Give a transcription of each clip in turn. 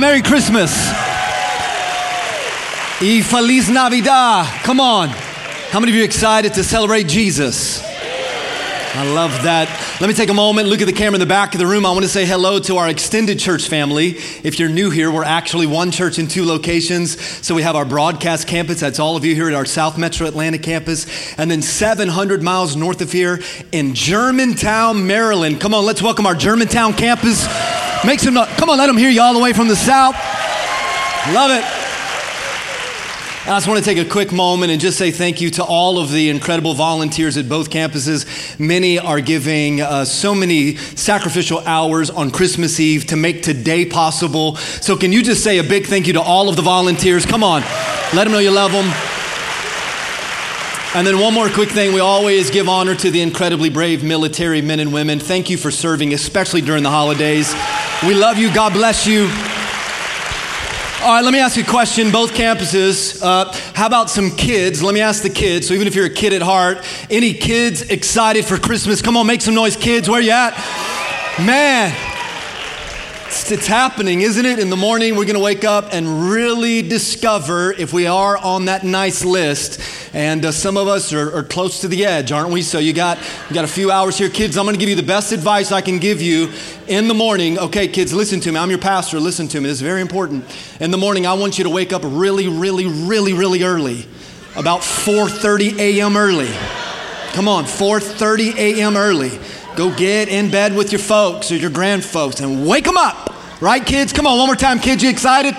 Merry Christmas. Y Feliz Navidad. Come on. How many of you are excited to celebrate Jesus? I love that. Let me take a moment, look at the camera in the back of the room. I want to say hello to our extended church family. If you're new here, we're actually one church in two locations. So we have our broadcast campus, that's all of you here at our South Metro Atlanta campus, and then 700 miles north of here in Germantown, Maryland. Come on, let's welcome our Germantown campus. Make some. Come on, let them hear you all the way from the South. Love it. I just want to take a quick moment and just say thank you to all of the incredible volunteers at both campuses. Many are giving uh, so many sacrificial hours on Christmas Eve to make today possible. So, can you just say a big thank you to all of the volunteers? Come on, let them know you love them. And then, one more quick thing we always give honor to the incredibly brave military men and women. Thank you for serving, especially during the holidays. We love you. God bless you. All right, let me ask you a question. Both campuses, uh, how about some kids? Let me ask the kids. So, even if you're a kid at heart, any kids excited for Christmas? Come on, make some noise, kids. Where you at? Man, it's, it's happening, isn't it? In the morning, we're going to wake up and really discover if we are on that nice list. And uh, some of us are, are, close to the edge, aren't we? So you got you got a few hours here, kids. I'm going to give you the best advice I can give you in the morning. Okay, kids, listen to me. I'm your pastor. Listen to me. This is very important. In the morning, I want you to wake up really, really, really, really early, about 4:30 a.m. early. Come on, 4:30 a.m. early. Go get in bed with your folks or your grand folks and wake them up. Right, kids? Come on, one more time, kids. You excited?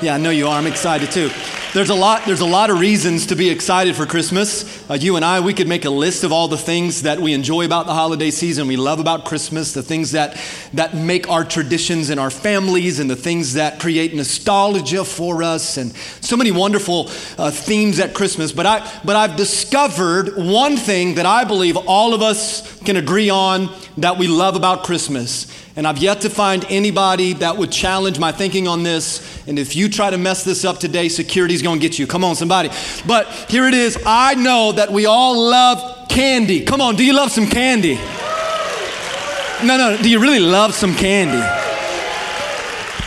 Yeah, I know you are. I'm excited too. There's a lot, there's a lot of reasons to be excited for Christmas. Uh, you and I, we could make a list of all the things that we enjoy about the holiday season, we love about Christmas, the things that, that make our traditions in our families, and the things that create nostalgia for us, and so many wonderful uh, themes at Christmas. But, I, but I've discovered one thing that I believe all of us can agree on that we love about Christmas. And I've yet to find anybody that would challenge my thinking on this. And if you try to mess this up today, security's gonna get you. Come on, somebody. But here it is. I know that we all love candy. Come on, do you love some candy? No, no, do you really love some candy?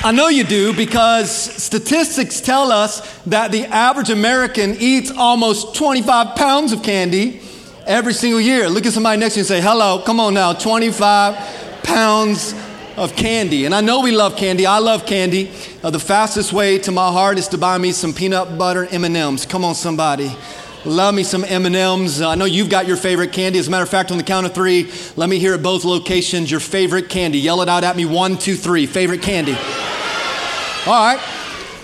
I know you do because statistics tell us that the average American eats almost 25 pounds of candy every single year. Look at somebody next to you and say, hello, come on now, 25 pounds of candy. And I know we love candy. I love candy. Uh, the fastest way to my heart is to buy me some peanut butter M&Ms. Come on, somebody. Love me some M&Ms. Uh, I know you've got your favorite candy. As a matter of fact, on the count of three, let me hear at both locations your favorite candy. Yell it out at me. One, two, three. Favorite candy. All right.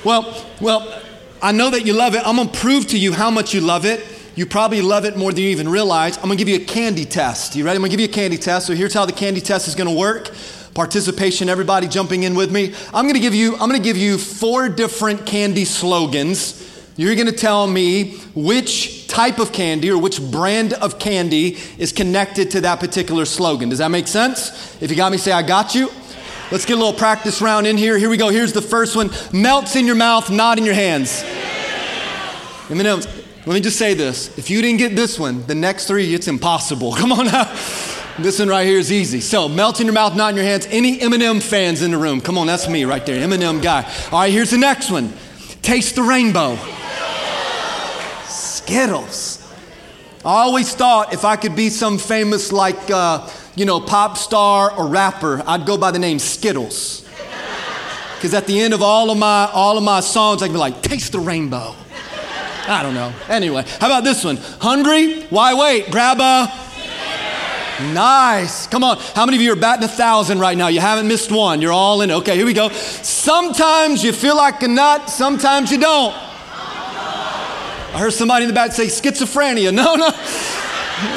Well, well, I know that you love it. I'm gonna prove to you how much you love it. You probably love it more than you even realize. I'm gonna give you a candy test. You ready? I'm gonna give you a candy test. So here's how the candy test is gonna work. Participation, everybody jumping in with me. I'm gonna give you, I'm gonna give you four different candy slogans. You're gonna tell me which type of candy or which brand of candy is connected to that particular slogan. Does that make sense? If you got me, say I got you. Let's get a little practice round in here. Here we go. Here's the first one. Melts in your mouth, not in your hands. M&M's. Let me just say this. If you didn't get this one, the next three, it's impossible. Come on now. This one right here is easy. So, melt in your mouth, not in your hands. Any M&M fans in the room? Come on, that's me right there. M&M guy. All right, here's the next one. Taste the rainbow. Skittles. I always thought if I could be some famous, like, uh, you know, pop star or rapper, I'd go by the name Skittles. Because at the end of all of my all of my songs, I can be like, "Taste the rainbow." I don't know. Anyway, how about this one? Hungry? Why wait? Grab a. Nice. Come on. How many of you are batting a thousand right now? You haven't missed one. You're all in. Okay, here we go. Sometimes you feel like a nut, sometimes you don't. I heard somebody in the back say schizophrenia. No, no.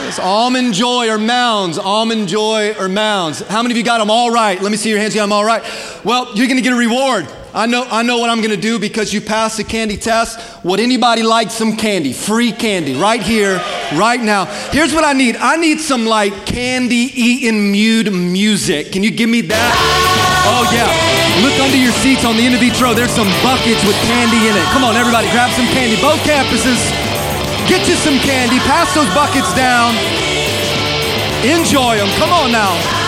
It's almond joy or mounds. Almond joy or mounds. How many of you got them all right? Let me see your hands. You got them all right. Well, you're going to get a reward. I know, I know what I'm gonna do because you passed the candy test. Would anybody like some candy? Free candy right here, right now. Here's what I need I need some like candy eating mute music. Can you give me that? Oh, yeah. Look under your seats on the end of each row. There's some buckets with candy in it. Come on, everybody, grab some candy. Both campuses, get you some candy. Pass those buckets down. Enjoy them. Come on now.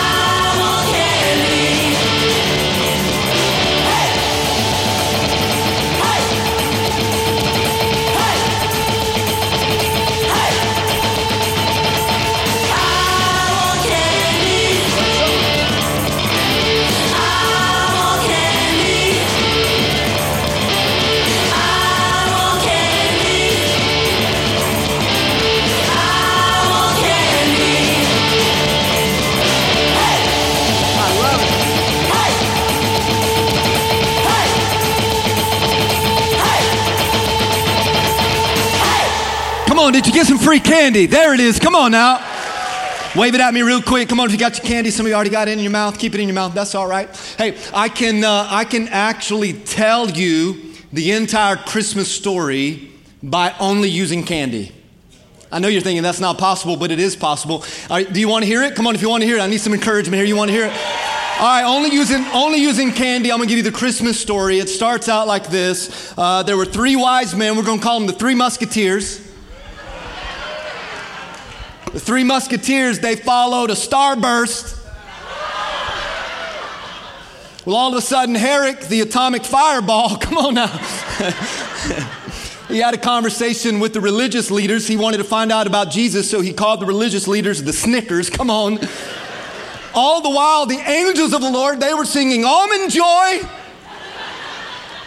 On, did you get some free candy? There it is. Come on now. Wave it at me real quick. Come on, if you got your candy, some of you already got it in your mouth. Keep it in your mouth. That's all right. Hey, I can uh, I can actually tell you the entire Christmas story by only using candy. I know you're thinking that's not possible, but it is possible. do you want to hear it? Come on, if you want to hear it, I need some encouragement here. You want to hear it? All right, only using only using candy. I'm gonna give you the Christmas story. It starts out like this: uh, There were three wise men. We're gonna call them the Three Musketeers. The Three Musketeers. They followed a starburst. Well, all of a sudden, Herod, the atomic fireball. Come on now. he had a conversation with the religious leaders. He wanted to find out about Jesus, so he called the religious leaders the Snickers. Come on. All the while, the angels of the Lord, they were singing almond joy.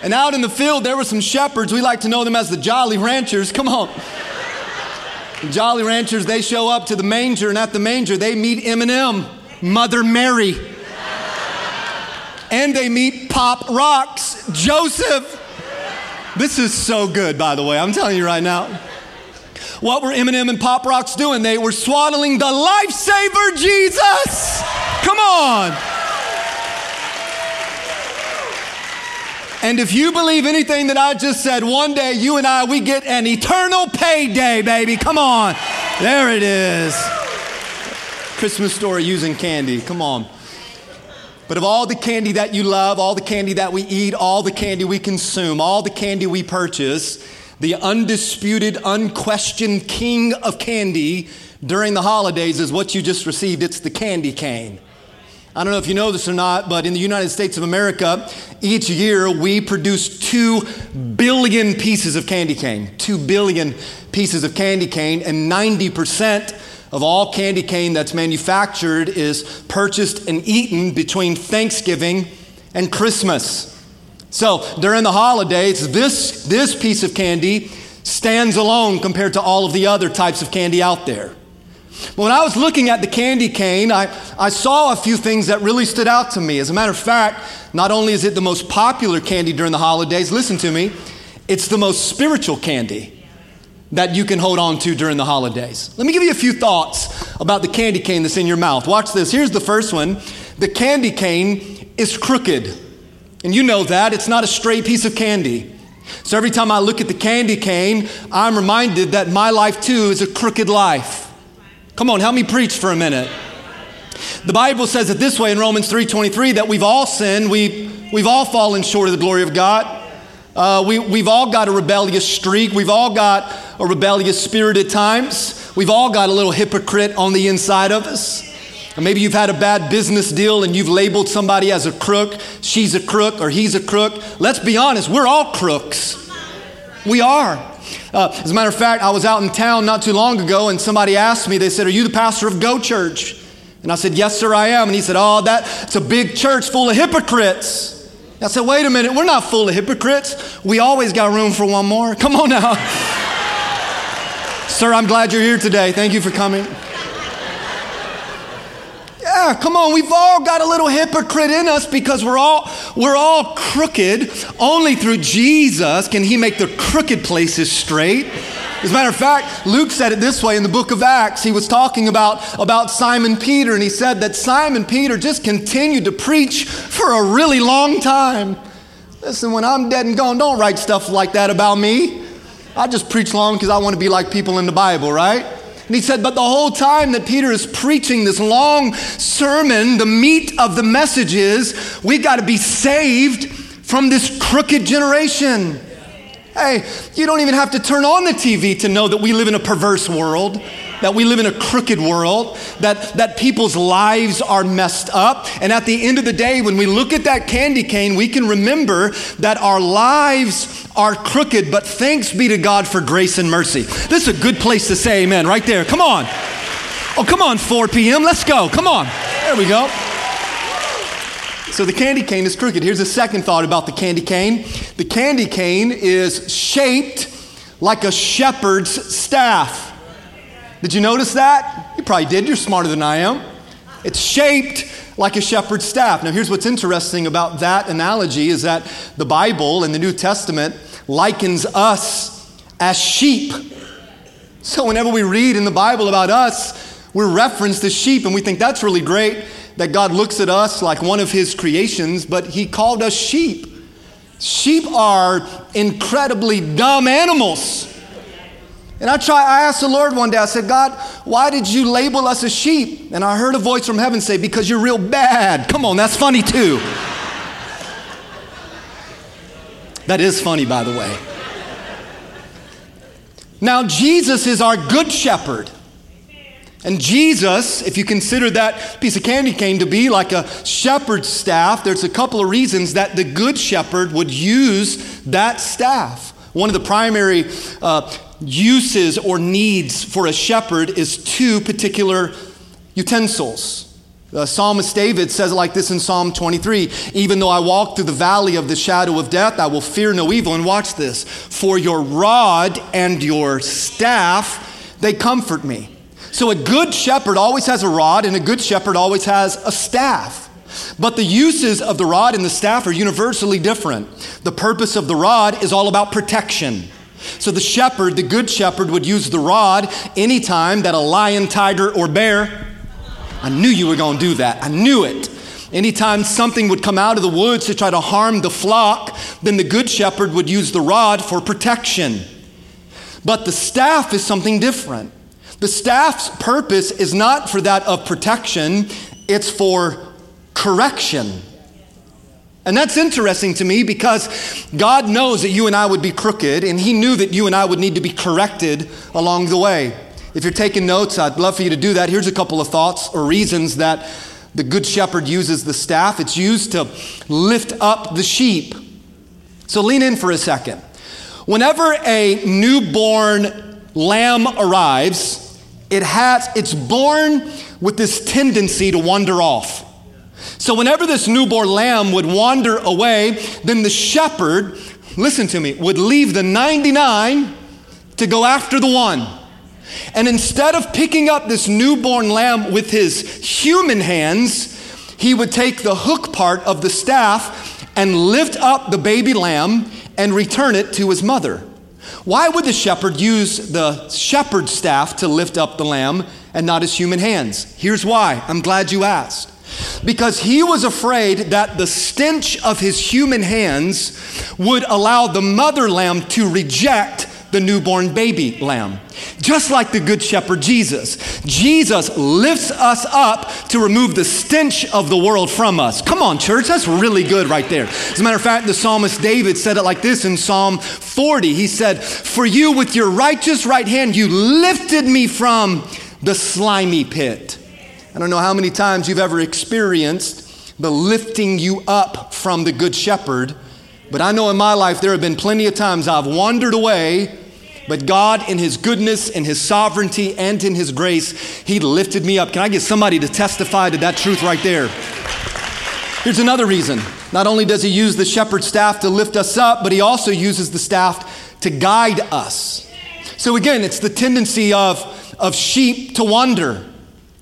And out in the field, there were some shepherds. We like to know them as the Jolly Ranchers. Come on. Jolly Ranchers, they show up to the manger, and at the manger, they meet M&M, Mother Mary. And they meet Pop Rocks, Joseph. This is so good, by the way. I'm telling you right now. What were M&M and Pop Rocks doing? They were swaddling the lifesaver Jesus. Come on. And if you believe anything that I just said, one day you and I, we get an eternal payday, baby. Come on. There it is. Christmas story using candy. Come on. But of all the candy that you love, all the candy that we eat, all the candy we consume, all the candy we purchase, the undisputed, unquestioned king of candy during the holidays is what you just received. It's the candy cane. I don't know if you know this or not, but in the United States of America, each year we produce 2 billion pieces of candy cane. 2 billion pieces of candy cane, and 90% of all candy cane that's manufactured is purchased and eaten between Thanksgiving and Christmas. So during the holidays, this, this piece of candy stands alone compared to all of the other types of candy out there. But when I was looking at the candy cane, I, I saw a few things that really stood out to me. As a matter of fact, not only is it the most popular candy during the holidays, listen to me, it's the most spiritual candy that you can hold on to during the holidays. Let me give you a few thoughts about the candy cane that's in your mouth. Watch this. Here's the first one the candy cane is crooked. And you know that. It's not a straight piece of candy. So every time I look at the candy cane, I'm reminded that my life too is a crooked life. Come on, help me preach for a minute. The Bible says it this way in Romans 3:23 that we've all sinned, we, we've all fallen short of the glory of God. Uh, we, we've all got a rebellious streak. We've all got a rebellious spirit at times. We've all got a little hypocrite on the inside of us. Or maybe you've had a bad business deal and you've labeled somebody as a crook, she's a crook, or he's a crook. Let's be honest, we're all crooks. We are. Uh, as a matter of fact, I was out in town not too long ago and somebody asked me, they said, Are you the pastor of Go Church? And I said, Yes, sir, I am. And he said, Oh, that's a big church full of hypocrites. I said, Wait a minute, we're not full of hypocrites. We always got room for one more. Come on now. sir, I'm glad you're here today. Thank you for coming. Yeah, come on, we've all got a little hypocrite in us because we're all we're all crooked. Only through Jesus can he make the crooked places straight. As a matter of fact, Luke said it this way in the book of Acts. He was talking about, about Simon Peter, and he said that Simon Peter just continued to preach for a really long time. Listen, when I'm dead and gone, don't write stuff like that about me. I just preach long because I want to be like people in the Bible, right? And he said, but the whole time that Peter is preaching this long sermon, the meat of the message is we got to be saved from this crooked generation. Hey, you don't even have to turn on the TV to know that we live in a perverse world, that we live in a crooked world, that, that people's lives are messed up. And at the end of the day, when we look at that candy cane, we can remember that our lives are crooked, but thanks be to God for grace and mercy. This is a good place to say amen right there. Come on. Oh, come on, 4 p.m. Let's go. Come on. There we go. So the candy cane is crooked. Here's a second thought about the candy cane the candy cane is shaped like a shepherd's staff. Did you notice that? You probably did. You're smarter than I am. It's shaped like a shepherd's staff. Now, here's what's interesting about that analogy is that the Bible in the New Testament likens us as sheep. So whenever we read in the Bible about us, we're referenced as sheep, and we think that's really great that God looks at us like one of his creations, but he called us sheep. Sheep are incredibly dumb animals. And I try, I asked the Lord one day, I said, God, why did you label us as sheep? And I heard a voice from heaven say, Because you're real bad. Come on, that's funny too. that is funny, by the way. Now, Jesus is our good shepherd. And Jesus, if you consider that piece of candy cane to be like a shepherd's staff, there's a couple of reasons that the good shepherd would use that staff. One of the primary uh, uses or needs for a shepherd is two particular utensils. The psalmist David says it like this in Psalm 23 Even though I walk through the valley of the shadow of death, I will fear no evil. And watch this for your rod and your staff, they comfort me. So a good shepherd always has a rod, and a good shepherd always has a staff. But the uses of the rod and the staff are universally different. The purpose of the rod is all about protection. So the shepherd, the good shepherd, would use the rod anytime that a lion, tiger, or bear, I knew you were going to do that. I knew it. Anytime something would come out of the woods to try to harm the flock, then the good shepherd would use the rod for protection. But the staff is something different. The staff's purpose is not for that of protection, it's for correction. And that's interesting to me because God knows that you and I would be crooked, and He knew that you and I would need to be corrected along the way. If you're taking notes, I'd love for you to do that. Here's a couple of thoughts or reasons that the Good Shepherd uses the staff it's used to lift up the sheep. So lean in for a second. Whenever a newborn lamb arrives, it has, it's born with this tendency to wander off. So, whenever this newborn lamb would wander away, then the shepherd, listen to me, would leave the 99 to go after the one. And instead of picking up this newborn lamb with his human hands, he would take the hook part of the staff and lift up the baby lamb and return it to his mother. Why would the shepherd use the shepherd's staff to lift up the lamb and not his human hands? Here's why. I'm glad you asked because he was afraid that the stench of his human hands would allow the mother lamb to reject the newborn baby lamb. Just like the Good Shepherd Jesus. Jesus lifts us up to remove the stench of the world from us. Come on, church, that's really good right there. As a matter of fact, the psalmist David said it like this in Psalm 40. He said, For you with your righteous right hand, you lifted me from the slimy pit. I don't know how many times you've ever experienced the lifting you up from the Good Shepherd, but I know in my life there have been plenty of times I've wandered away, but God, in His goodness, in His sovereignty, and in His grace, He lifted me up. Can I get somebody to testify to that truth right there? Here's another reason. Not only does He use the shepherd's staff to lift us up, but He also uses the staff to guide us. So again, it's the tendency of, of sheep to wander.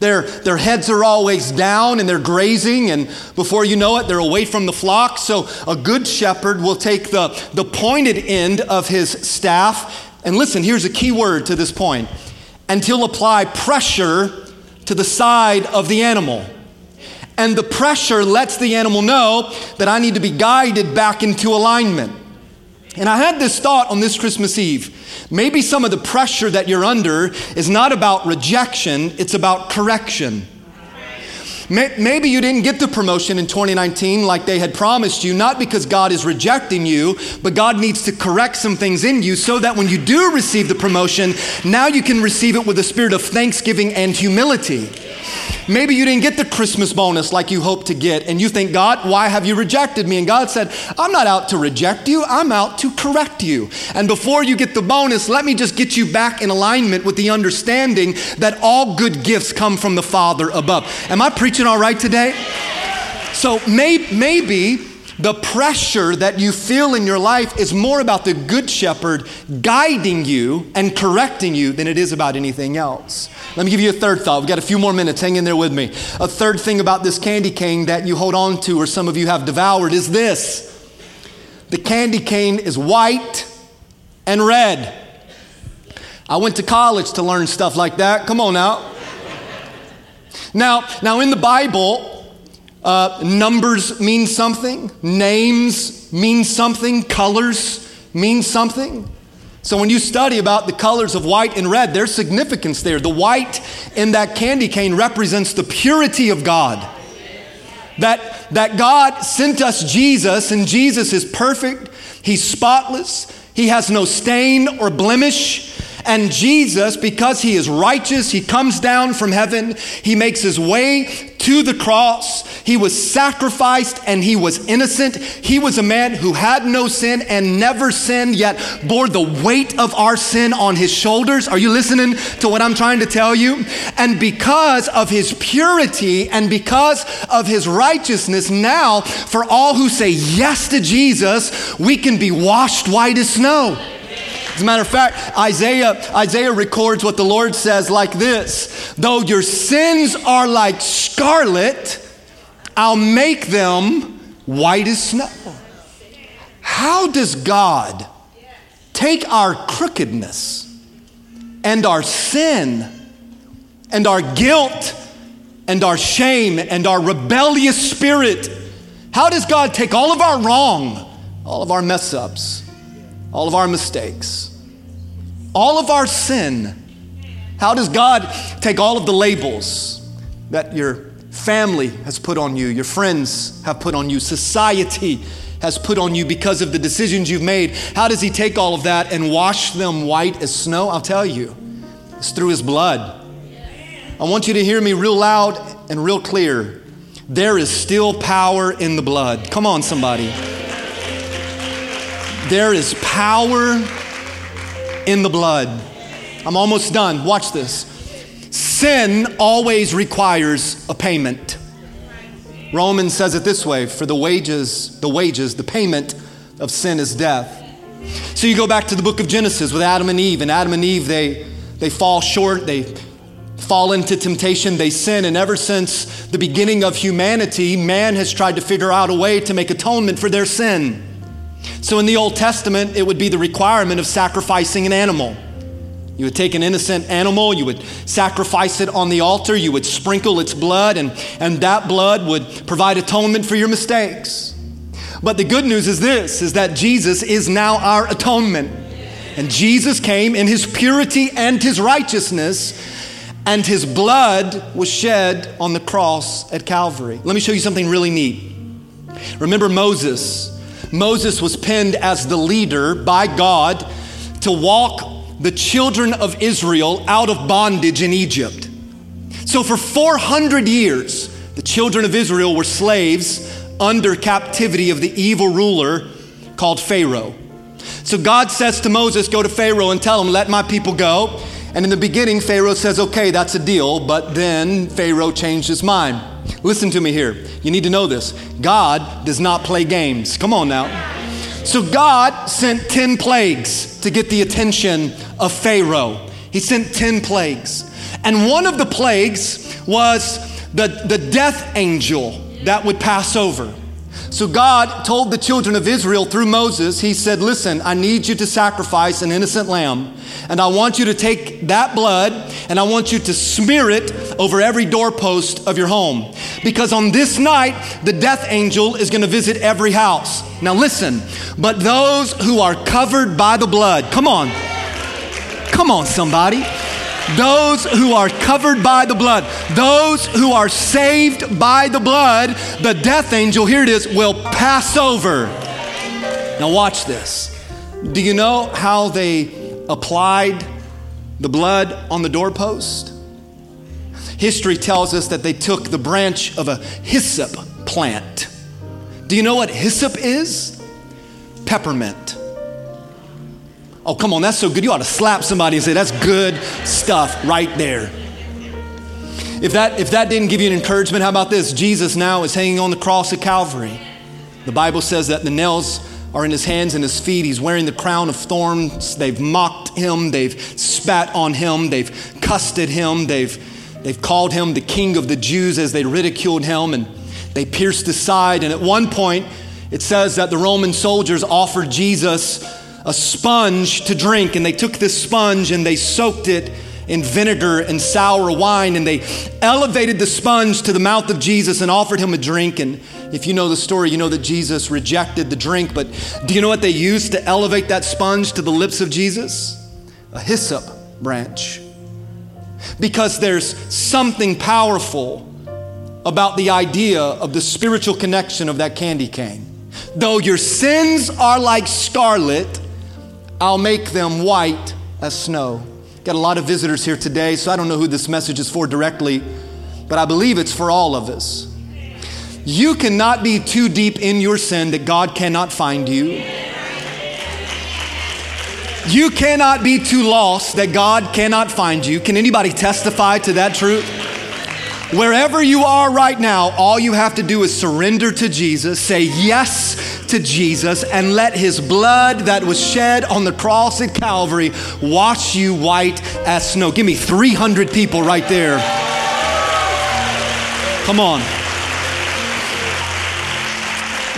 Their, their heads are always down and they're grazing, and before you know it, they're away from the flock. So, a good shepherd will take the, the pointed end of his staff, and listen, here's a key word to this point, and he'll apply pressure to the side of the animal. And the pressure lets the animal know that I need to be guided back into alignment. And I had this thought on this Christmas Eve. Maybe some of the pressure that you're under is not about rejection, it's about correction. Maybe you didn't get the promotion in 2019 like they had promised you, not because God is rejecting you, but God needs to correct some things in you so that when you do receive the promotion, now you can receive it with a spirit of thanksgiving and humility. Maybe you didn't get the Christmas bonus like you hoped to get, and you think, God, why have you rejected me? And God said, I'm not out to reject you, I'm out to correct you. And before you get the bonus, let me just get you back in alignment with the understanding that all good gifts come from the Father above. Am I preaching all right today? So may, maybe the pressure that you feel in your life is more about the Good Shepherd guiding you and correcting you than it is about anything else. Let me give you a third thought. We've got a few more minutes. Hang in there with me. A third thing about this candy cane that you hold on to, or some of you have devoured, is this the candy cane is white and red. I went to college to learn stuff like that. Come on now. Now, now in the Bible, uh, numbers mean something, names mean something, colors mean something. So when you study about the colors of white and red, there's significance there. The white in that candy cane represents the purity of God. That, that God sent us Jesus, and Jesus is perfect, He's spotless, He has no stain or blemish. And Jesus, because he is righteous, he comes down from heaven. He makes his way to the cross. He was sacrificed and he was innocent. He was a man who had no sin and never sinned, yet bore the weight of our sin on his shoulders. Are you listening to what I'm trying to tell you? And because of his purity and because of his righteousness, now for all who say yes to Jesus, we can be washed white as snow. As a matter of fact, Isaiah, Isaiah records what the Lord says like this Though your sins are like scarlet, I'll make them white as snow. How does God take our crookedness and our sin and our guilt and our shame and our rebellious spirit? How does God take all of our wrong, all of our mess ups, all of our mistakes, all of our sin. How does God take all of the labels that your family has put on you, your friends have put on you, society has put on you because of the decisions you've made? How does He take all of that and wash them white as snow? I'll tell you, it's through His blood. I want you to hear me real loud and real clear. There is still power in the blood. Come on, somebody. There is power in the blood. I'm almost done. Watch this. Sin always requires a payment. Romans says it this way for the wages, the wages, the payment of sin is death. So you go back to the book of Genesis with Adam and Eve, and Adam and Eve, they, they fall short, they fall into temptation, they sin, and ever since the beginning of humanity, man has tried to figure out a way to make atonement for their sin. So in the Old Testament, it would be the requirement of sacrificing an animal. You would take an innocent animal, you would sacrifice it on the altar, you would sprinkle its blood, and, and that blood would provide atonement for your mistakes. But the good news is this is that Jesus is now our atonement. And Jesus came in his purity and his righteousness, and his blood was shed on the cross at Calvary. Let me show you something really neat. Remember Moses? Moses was penned as the leader by God to walk the children of Israel out of bondage in Egypt. So, for 400 years, the children of Israel were slaves under captivity of the evil ruler called Pharaoh. So, God says to Moses, Go to Pharaoh and tell him, Let my people go. And in the beginning, Pharaoh says, Okay, that's a deal. But then Pharaoh changed his mind. Listen to me here. You need to know this. God does not play games. Come on now. So God sent 10 plagues to get the attention of Pharaoh. He sent 10 plagues. And one of the plagues was the, the death angel that would pass over. So God told the children of Israel through Moses, He said, Listen, I need you to sacrifice an innocent lamb. And I want you to take that blood and I want you to smear it over every doorpost of your home. Because on this night, the death angel is going to visit every house. Now listen, but those who are covered by the blood, come on, come on, somebody those who are covered by the blood, those who are saved by the blood, the death angel, here it is, will pass over. Now, watch this. Do you know how they applied the blood on the doorpost? History tells us that they took the branch of a hyssop plant. Do you know what hyssop is? Peppermint. Oh, come on, that's so good. You ought to slap somebody and say, that's good stuff right there. If that, if that didn't give you an encouragement, how about this? Jesus now is hanging on the cross at Calvary. The Bible says that the nails are in his hands and his feet. He's wearing the crown of thorns. They've mocked him. They've spat on him. They've cussed at him. They've, they've called him the king of the Jews as they ridiculed him and they pierced his side. And at one point, it says that the Roman soldiers offered Jesus a sponge to drink, and they took this sponge and they soaked it in vinegar and sour wine, and they elevated the sponge to the mouth of Jesus and offered him a drink. And if you know the story, you know that Jesus rejected the drink. But do you know what they used to elevate that sponge to the lips of Jesus? A hyssop branch. Because there's something powerful about the idea of the spiritual connection of that candy cane. Though your sins are like scarlet, I'll make them white as snow. Got a lot of visitors here today, so I don't know who this message is for directly, but I believe it's for all of us. You cannot be too deep in your sin that God cannot find you. You cannot be too lost that God cannot find you. Can anybody testify to that truth? Wherever you are right now, all you have to do is surrender to Jesus, say yes to Jesus, and let his blood that was shed on the cross at Calvary wash you white as snow. Give me 300 people right there. Come on.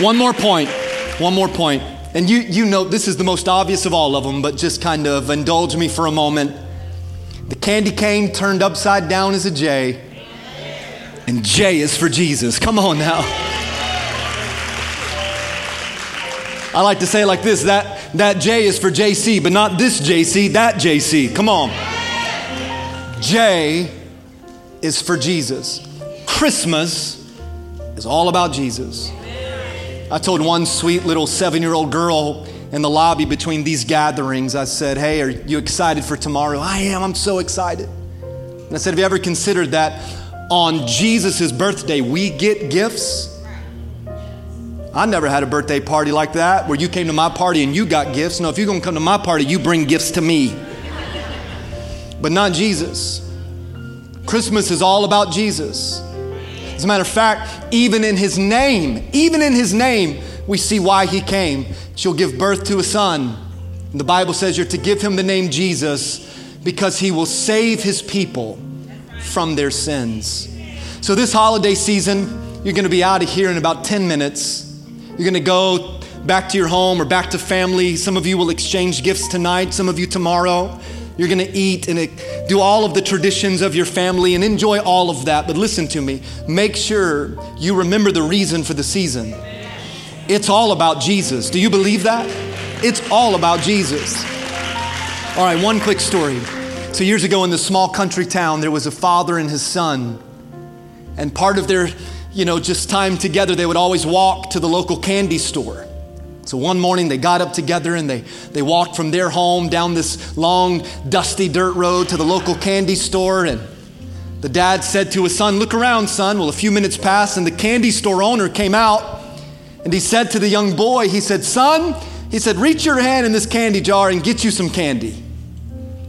One more point. One more point. And you, you know, this is the most obvious of all of them, but just kind of indulge me for a moment. The candy cane turned upside down is a J and J is for Jesus. Come on now. I like to say like this that, that J is for JC, but not this JC, that JC. Come on. J is for Jesus. Christmas is all about Jesus. I told one sweet little seven year old girl in the lobby between these gatherings, I said, Hey, are you excited for tomorrow? I am, I'm so excited. And I said, Have you ever considered that on Jesus' birthday, we get gifts. I never had a birthday party like that where you came to my party and you got gifts. No, if you're going to come to my party, you bring gifts to me. But not Jesus. Christmas is all about Jesus. As a matter of fact, even in his name, even in his name, we see why he came. She'll give birth to a son. And the Bible says you're to give him the name Jesus because he will save his people from their sins. So, this holiday season, you're going to be out of here in about 10 minutes. You're going to go back to your home or back to family. Some of you will exchange gifts tonight, some of you tomorrow. You're going to eat and do all of the traditions of your family and enjoy all of that. But listen to me make sure you remember the reason for the season. It's all about Jesus. Do you believe that? It's all about Jesus. All right, one quick story. So, years ago in this small country town, there was a father and his son. And part of their, you know, just time together, they would always walk to the local candy store. So one morning they got up together and they, they walked from their home down this long, dusty dirt road to the local candy store. And the dad said to his son, Look around, son. Well, a few minutes passed and the candy store owner came out and he said to the young boy, He said, Son, he said, reach your hand in this candy jar and get you some candy.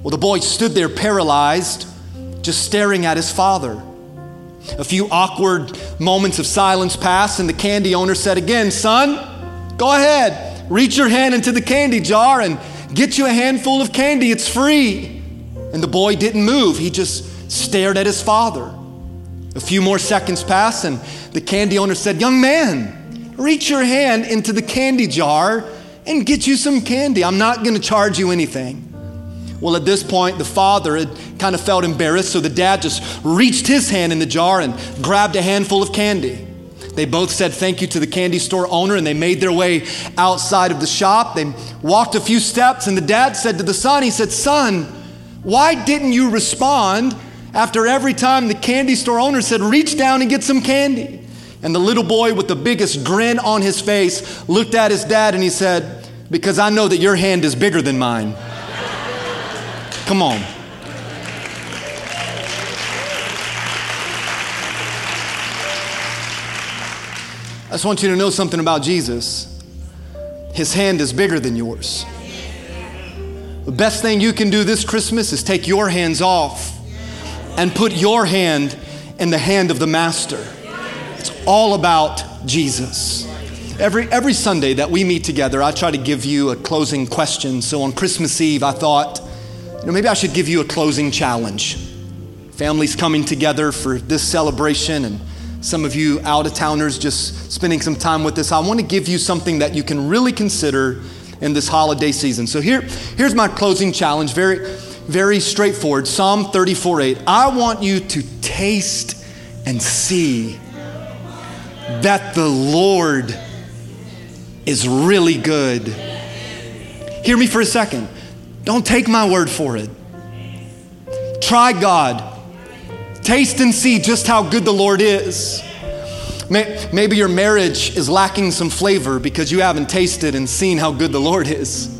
Well, the boy stood there paralyzed, just staring at his father. A few awkward moments of silence passed, and the candy owner said again, Son, go ahead, reach your hand into the candy jar and get you a handful of candy. It's free. And the boy didn't move, he just stared at his father. A few more seconds passed, and the candy owner said, Young man, reach your hand into the candy jar and get you some candy. I'm not going to charge you anything. Well, at this point, the father had kind of felt embarrassed, so the dad just reached his hand in the jar and grabbed a handful of candy. They both said thank you to the candy store owner and they made their way outside of the shop. They walked a few steps, and the dad said to the son, He said, Son, why didn't you respond after every time the candy store owner said, Reach down and get some candy? And the little boy, with the biggest grin on his face, looked at his dad and he said, Because I know that your hand is bigger than mine. Come on. I just want you to know something about Jesus. His hand is bigger than yours. The best thing you can do this Christmas is take your hands off and put your hand in the hand of the Master. It's all about Jesus. Every, every Sunday that we meet together, I try to give you a closing question. So on Christmas Eve, I thought, know, maybe I should give you a closing challenge. Families coming together for this celebration, and some of you out of towners just spending some time with us. I want to give you something that you can really consider in this holiday season. So here, here's my closing challenge. Very, very straightforward. Psalm 34 8. I want you to taste and see that the Lord is really good. Hear me for a second. Don't take my word for it. Try God. Taste and see just how good the Lord is. Maybe your marriage is lacking some flavor because you haven't tasted and seen how good the Lord is.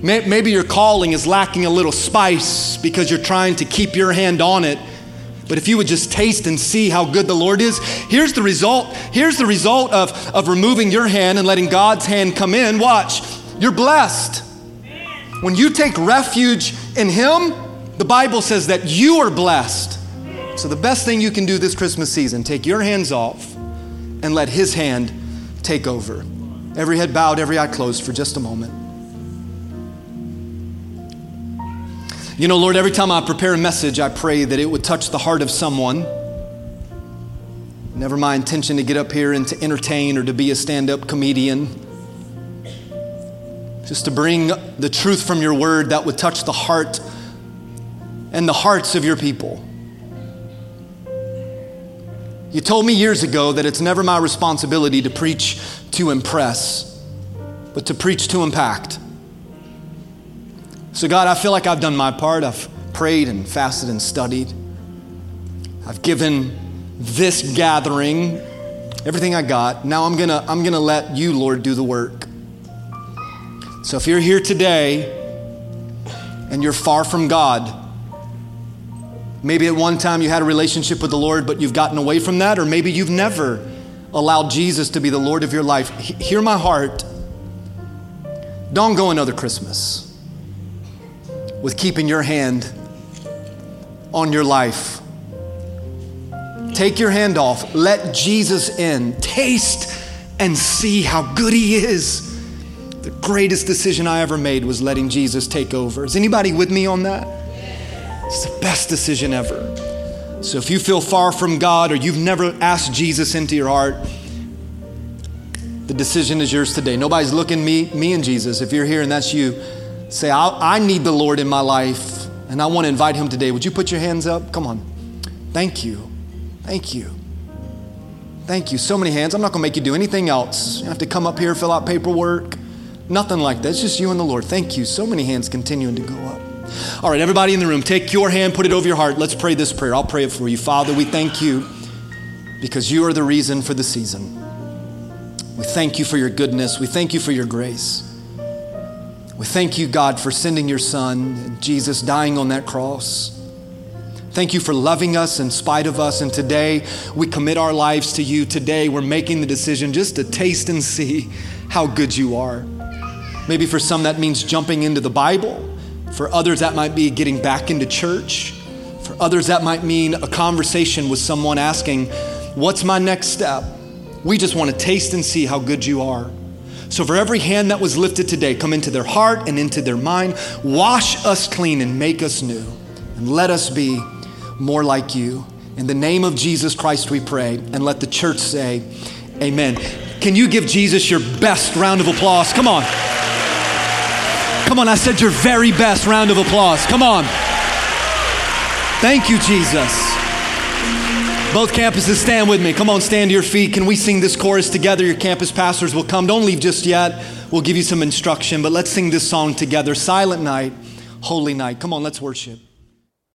Maybe your calling is lacking a little spice because you're trying to keep your hand on it. But if you would just taste and see how good the Lord is, here's the result. Here's the result of, of removing your hand and letting God's hand come in. Watch, you're blessed. When you take refuge in Him, the Bible says that you are blessed. So, the best thing you can do this Christmas season, take your hands off and let His hand take over. Every head bowed, every eye closed for just a moment. You know, Lord, every time I prepare a message, I pray that it would touch the heart of someone. Never my intention to get up here and to entertain or to be a stand up comedian. Just to bring the truth from your word that would touch the heart and the hearts of your people. You told me years ago that it's never my responsibility to preach to impress, but to preach to impact. So, God, I feel like I've done my part. I've prayed and fasted and studied. I've given this gathering everything I got. Now I'm going to I'm going to let you, Lord, do the work. So, if you're here today and you're far from God, Maybe at one time you had a relationship with the Lord, but you've gotten away from that, or maybe you've never allowed Jesus to be the Lord of your life. Hear my heart. Don't go another Christmas with keeping your hand on your life. Take your hand off. Let Jesus in. Taste and see how good He is. The greatest decision I ever made was letting Jesus take over. Is anybody with me on that? It's the best decision ever. So if you feel far from God or you've never asked Jesus into your heart, the decision is yours today. Nobody's looking me, me and Jesus. If you're here and that's you, say, I, I need the Lord in my life and I want to invite him today. Would you put your hands up? Come on. Thank you. Thank you. Thank you. So many hands. I'm not going to make you do anything else. You have to come up here, fill out paperwork. Nothing like that. It's just you and the Lord. Thank you. So many hands continuing to go up. All right, everybody in the room, take your hand, put it over your heart. Let's pray this prayer. I'll pray it for you. Father, we thank you because you are the reason for the season. We thank you for your goodness. We thank you for your grace. We thank you, God, for sending your Son, Jesus, dying on that cross. Thank you for loving us in spite of us. And today we commit our lives to you. Today we're making the decision just to taste and see how good you are. Maybe for some that means jumping into the Bible. For others, that might be getting back into church. For others, that might mean a conversation with someone asking, What's my next step? We just want to taste and see how good you are. So, for every hand that was lifted today, come into their heart and into their mind, wash us clean and make us new, and let us be more like you. In the name of Jesus Christ, we pray, and let the church say, Amen. Can you give Jesus your best round of applause? Come on. Come on, I said your very best round of applause. Come on. Thank you, Jesus. Both campuses stand with me. Come on, stand to your feet. Can we sing this chorus together? Your campus pastors will come. Don't leave just yet. We'll give you some instruction, but let's sing this song together. Silent night, holy night. Come on, let's worship.